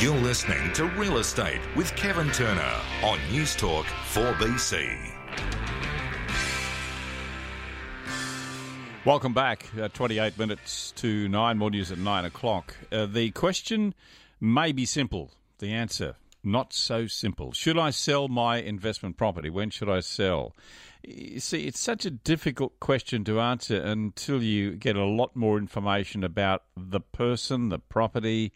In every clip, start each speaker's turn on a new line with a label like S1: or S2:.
S1: You're listening to Real Estate with Kevin Turner on News Talk 4BC.
S2: Welcome back. Uh, 28 minutes to 9, more news at 9 o'clock. Uh, the question may be simple. The answer, not so simple. Should I sell my investment property? When should I sell? You see, it's such a difficult question to answer until you get a lot more information about the person, the property,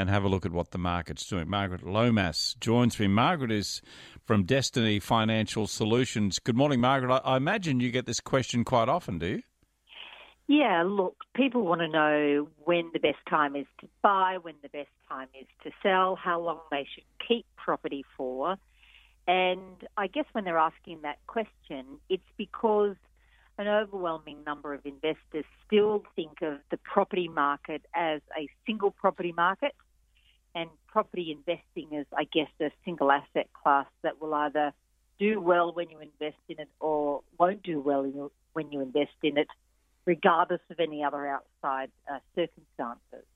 S2: and have a look at what the market's doing. Margaret Lomas joins me. Margaret is from Destiny Financial Solutions. Good morning, Margaret. I, imagine you get this question quite often, do you?
S3: Yeah, look, people want to know when the best time is to buy, when the best time is to sell, how long they should keep property for. And I guess when they're asking that question, it's because an overwhelming number of investors still think of the property market as a single property market property investing is, I guess, a single asset class that will either do well when you invest in it or won't do well when you invest in it, regardless of any other outside uh, circumstances.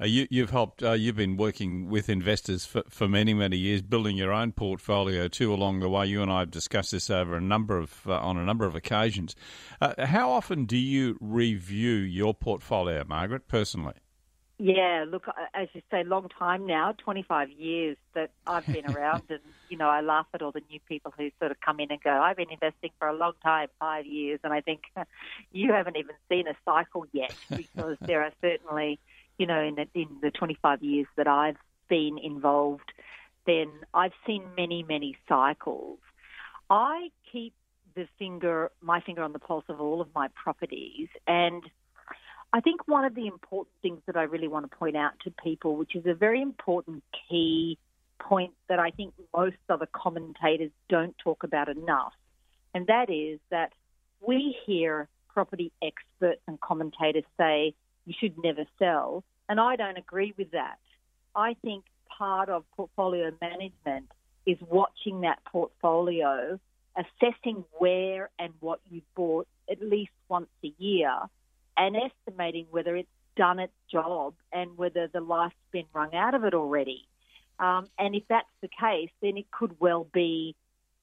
S2: Uh, you, have helped. Uh, you've been working with investors for, for many, many years, building your own portfolio too. Along the way, you and I have discussed this over a number of uh, on a number of occasions. Uh, how often do you review your portfolio, Margaret, personally?
S3: Yeah, look, as you say, long time now, 25 years that I've been around, and you know, I laugh at all the new people who sort of come in and go, "I've been investing for a long time, five years," and I think you haven't even seen a cycle yet because there are certainly, you know, in the, in the 25 years that I've been involved, then I've seen many, many cycles. I keep the finger, my finger on the pulse of all of my properties, and I think one of the important things that I really want to point out to people, which is a very important key point that I think most other commentators don't talk about enough, and that is that we hear property experts and commentators say you should never sell, and I don't agree with that. I think part of portfolio management is watching that portfolio, assessing where and what you've bought at least once a year and estimating whether it's done its job and whether the life's been wrung out of it already. Um, and if that's the case, then it could well be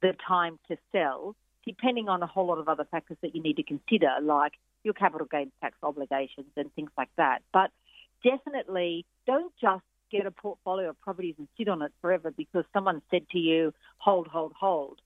S3: the time to sell, depending on a whole lot of other factors that you need to consider, like your capital gains tax obligations and things like that. But definitely don't just get a portfolio of properties and sit on it forever because someone said to you, hold, hold, hold.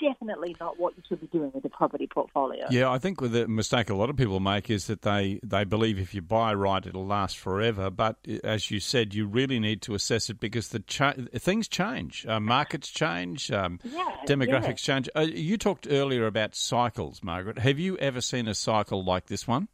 S3: Definitely not what you should be doing with a property portfolio.
S2: Yeah, I think the mistake a lot of people make is that they, they believe if you buy right, it'll last forever. But as you said, you really need to assess it because the cha- things change, uh, markets change, um,
S3: yeah,
S2: demographics yeah. change. Uh, you talked earlier about cycles, Margaret. Have you ever seen a cycle like this one?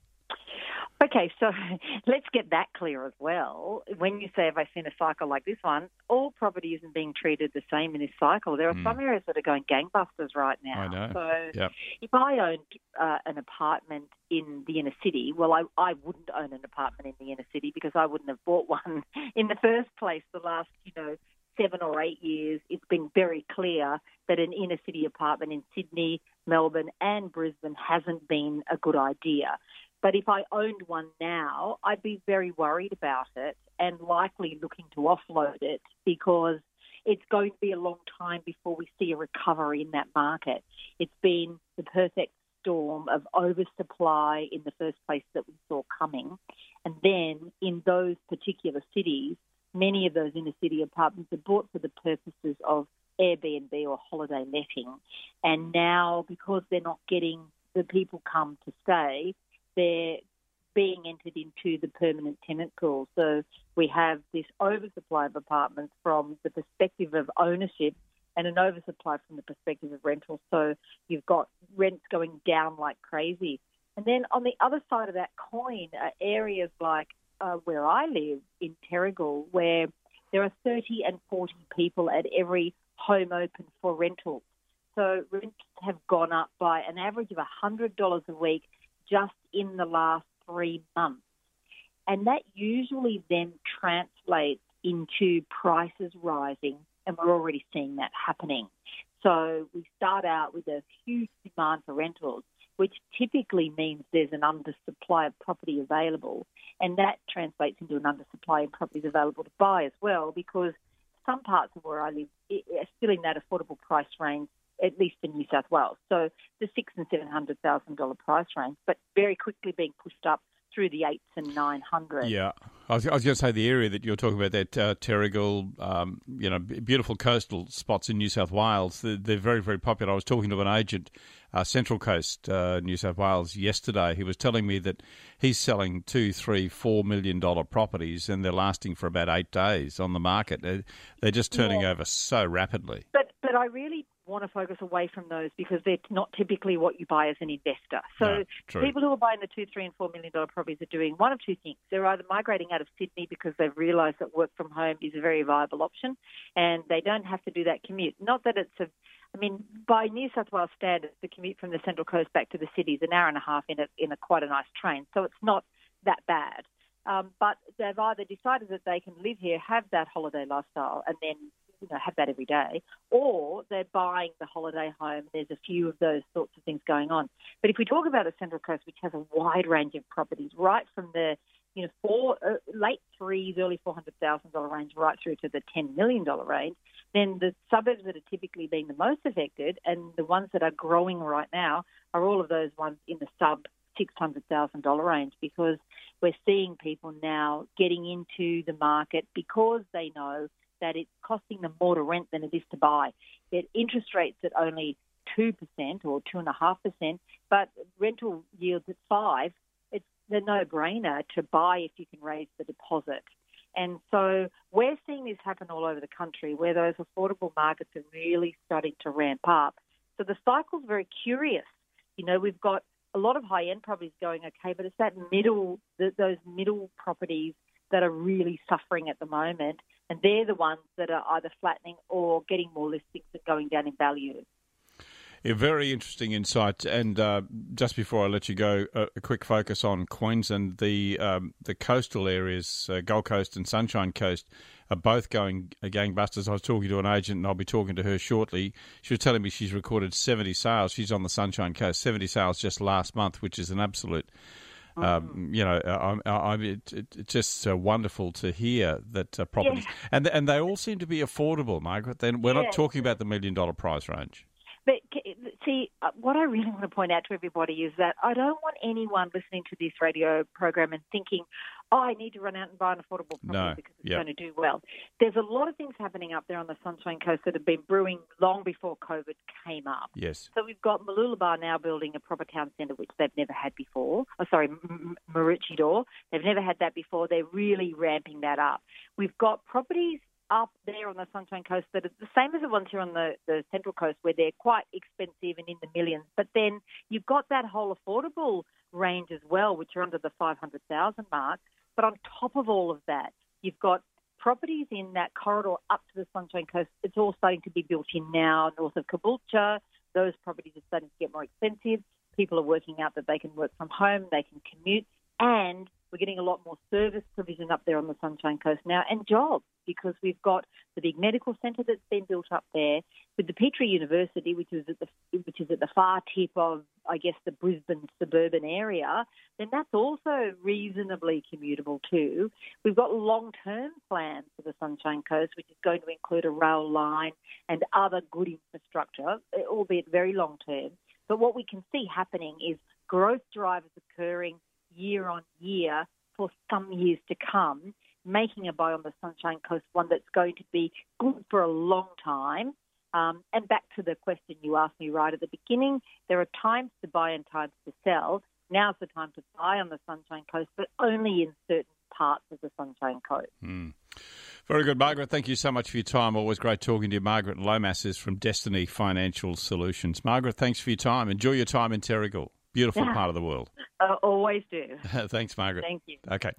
S3: Okay, so let's get that clear as well. When you say, have I seen a cycle like this one, all property isn't being treated the same in this cycle. There are mm. some areas that are going gangbusters right now.
S2: I know.
S3: So
S2: yep.
S3: if I owned uh, an apartment in the inner city, well, I, I wouldn't own an apartment in the inner city because I wouldn't have bought one in the first place the last, you know, seven or eight years. It's been very clear that an inner city apartment in Sydney, Melbourne, and Brisbane hasn't been a good idea. But if I owned one now, I'd be very worried about it and likely looking to offload it because it's going to be a long time before we see a recovery in that market. It's been the perfect storm of oversupply in the first place that we saw coming. And then in those particular cities, many of those inner city apartments are bought for the purposes of Airbnb or holiday letting. And now, because they're not getting the people come to stay, they're being entered into the permanent tenant pool. So we have this oversupply of apartments from the perspective of ownership and an oversupply from the perspective of rental. So you've got rents going down like crazy. And then on the other side of that coin are areas like uh, where I live in Terrigal, where there are 30 and 40 people at every home open for rental. So rents have gone up by an average of $100 a week just in the last three months. And that usually then translates into prices rising, and we're already seeing that happening. So we start out with a huge demand for rentals, which typically means there's an undersupply of property available. And that translates into an undersupply of properties available to buy as well, because some parts of where I live are still in that affordable price range, at least in New South Wales. So the six and seven hundred thousand dollar price range, but very quickly being pushed up through the eights and nine hundred.
S2: Yeah, I was, I was going to say the area that you're talking about, that uh, Terrigal, um, you know, beautiful coastal spots in New South Wales. They're, they're very, very popular. I was talking to an agent, uh, Central Coast, uh, New South Wales, yesterday. He was telling me that he's selling two, three, four million dollar properties, and they're lasting for about eight days on the market. They're, they're just turning
S3: Yeah.
S2: over so rapidly.
S3: But but I really want to focus away from those because they're not typically what you buy as an investor. So
S2: No,
S3: people who are buying the two, three, and four million dollar properties are doing one of two things. They're either migrating out of Sydney because they've realised that work from home is a very viable option, and they don't have to do that commute. Not that it's a I mean, by New South Wales standards, the commute from the Central Coast back to the city is an hour and a half in a, in a quite a nice train, so it's not that bad. Um, but they've either decided that they can live here, have that holiday lifestyle, and then you know have that every day, or they're buying the holiday home. There's a few of those sorts of things going on. But if we talk about the Central Coast, which has a wide range of properties, right from the you know four uh, late threes, early four hundred thousand dollar range, right through to the ten million dollar range, then the suburbs that are typically being the most affected and the ones that are growing right now are all of those ones in the sub $600,000 range because we're seeing people now getting into the market because they know that it's costing them more to rent than it is to buy. That interest rates at only 2% or 2.5%, but rental yields at 5 it's the no-brainer to buy if you can raise the deposit. And so we're seeing this happen all over the country where those affordable markets are really starting to ramp up. So the cycle's very curious. You know, we've got a lot of high-end properties going okay, but it's that middle, th those middle properties that are really suffering at the moment, and they're the ones that are either flattening or getting more listings and going down in value.
S2: Yeah, very interesting insight. And uh, just before I let you go, a, a quick focus on Queensland. The um, the coastal areas, uh, Gold Coast and Sunshine Coast, are both going gangbusters. I was talking to an agent, and I'll be talking to her shortly. She was telling me she's recorded 70 sales. She's on the Sunshine Coast, 70 sales just last month, which is an absolute. Um, you know, I, I, I, it, it, it's just uh, wonderful to hear that uh, properties, and and they all seem to be affordable, Margaret. Then we're
S3: Yeah.
S2: not talking about the million dollar price range.
S3: But see, uh, what I really want to point out to everybody is that I don't want anyone listening to this radio program and thinking, oh, I need to run out and buy an affordable property
S2: No,
S3: because it's
S2: yeah.
S3: going to do well. There's a lot of things happening up there on the Sunshine Coast that have been brewing long before COVID came up.
S2: Yes.
S3: So we've got Mooloolaba now building a proper town centre, which they've never had before. Oh, sorry, Maroochydore. They've never had that before. They're really ramping that up. We've got properties up there on the Sunshine Coast that are the same as the ones here on the, the Central Coast, where they're quite expensive and in the millions. But then you've got that whole affordable range as well, which are under the 500,000 mark. But on top of all of that, you've got properties in that corridor up to the Sunshine Coast. It's all starting to be built in now, north of Caboolture. Those properties are starting to get more expensive. People are working out that they can work from home, they can commute, and we're getting a lot more service provision up there on the Sunshine Coast now, and jobs because we've got the big medical centre that's been built up there with the Petrie University, which is at the which is at the far tip of, I guess, the Brisbane suburban area. Then that's also reasonably commutable too. We've got long-term plans for the Sunshine Coast, which is going to include a rail line and other good infrastructure, albeit very long-term. But what we can see happening is growth drivers occurring year on year for some years to come, making a buy on the Sunshine Coast one that's going to be good for a long time. Um, and back to the question you asked me right at the beginning, there are times to buy and times to sell. Now's the time to buy on the Sunshine Coast, but only in certain parts of the Sunshine Coast.
S2: Very good, Margaret. Thank you so much for your time. Always great talking to you. Margaret Lomas is from Destiny Financial Solutions. Margaret, thanks for your time. Enjoy your time in Terrigal. Beautiful part of the world.
S3: Uh, always do.
S2: thanks, Margaret.
S3: Thank you.
S2: Okay.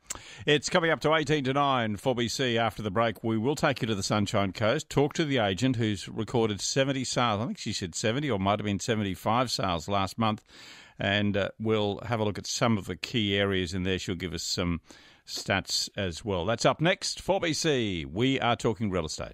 S2: It's coming up to 18 to 9 4BC after the break. We will take you to the Sunshine Coast, talk to the agent who's recorded 70 sales. I think she said 70 or might have been 75 sales last month. And uh, we'll have a look at some of the key areas in there. She'll give us some stats as well. That's up next 4BC. We are talking real estate.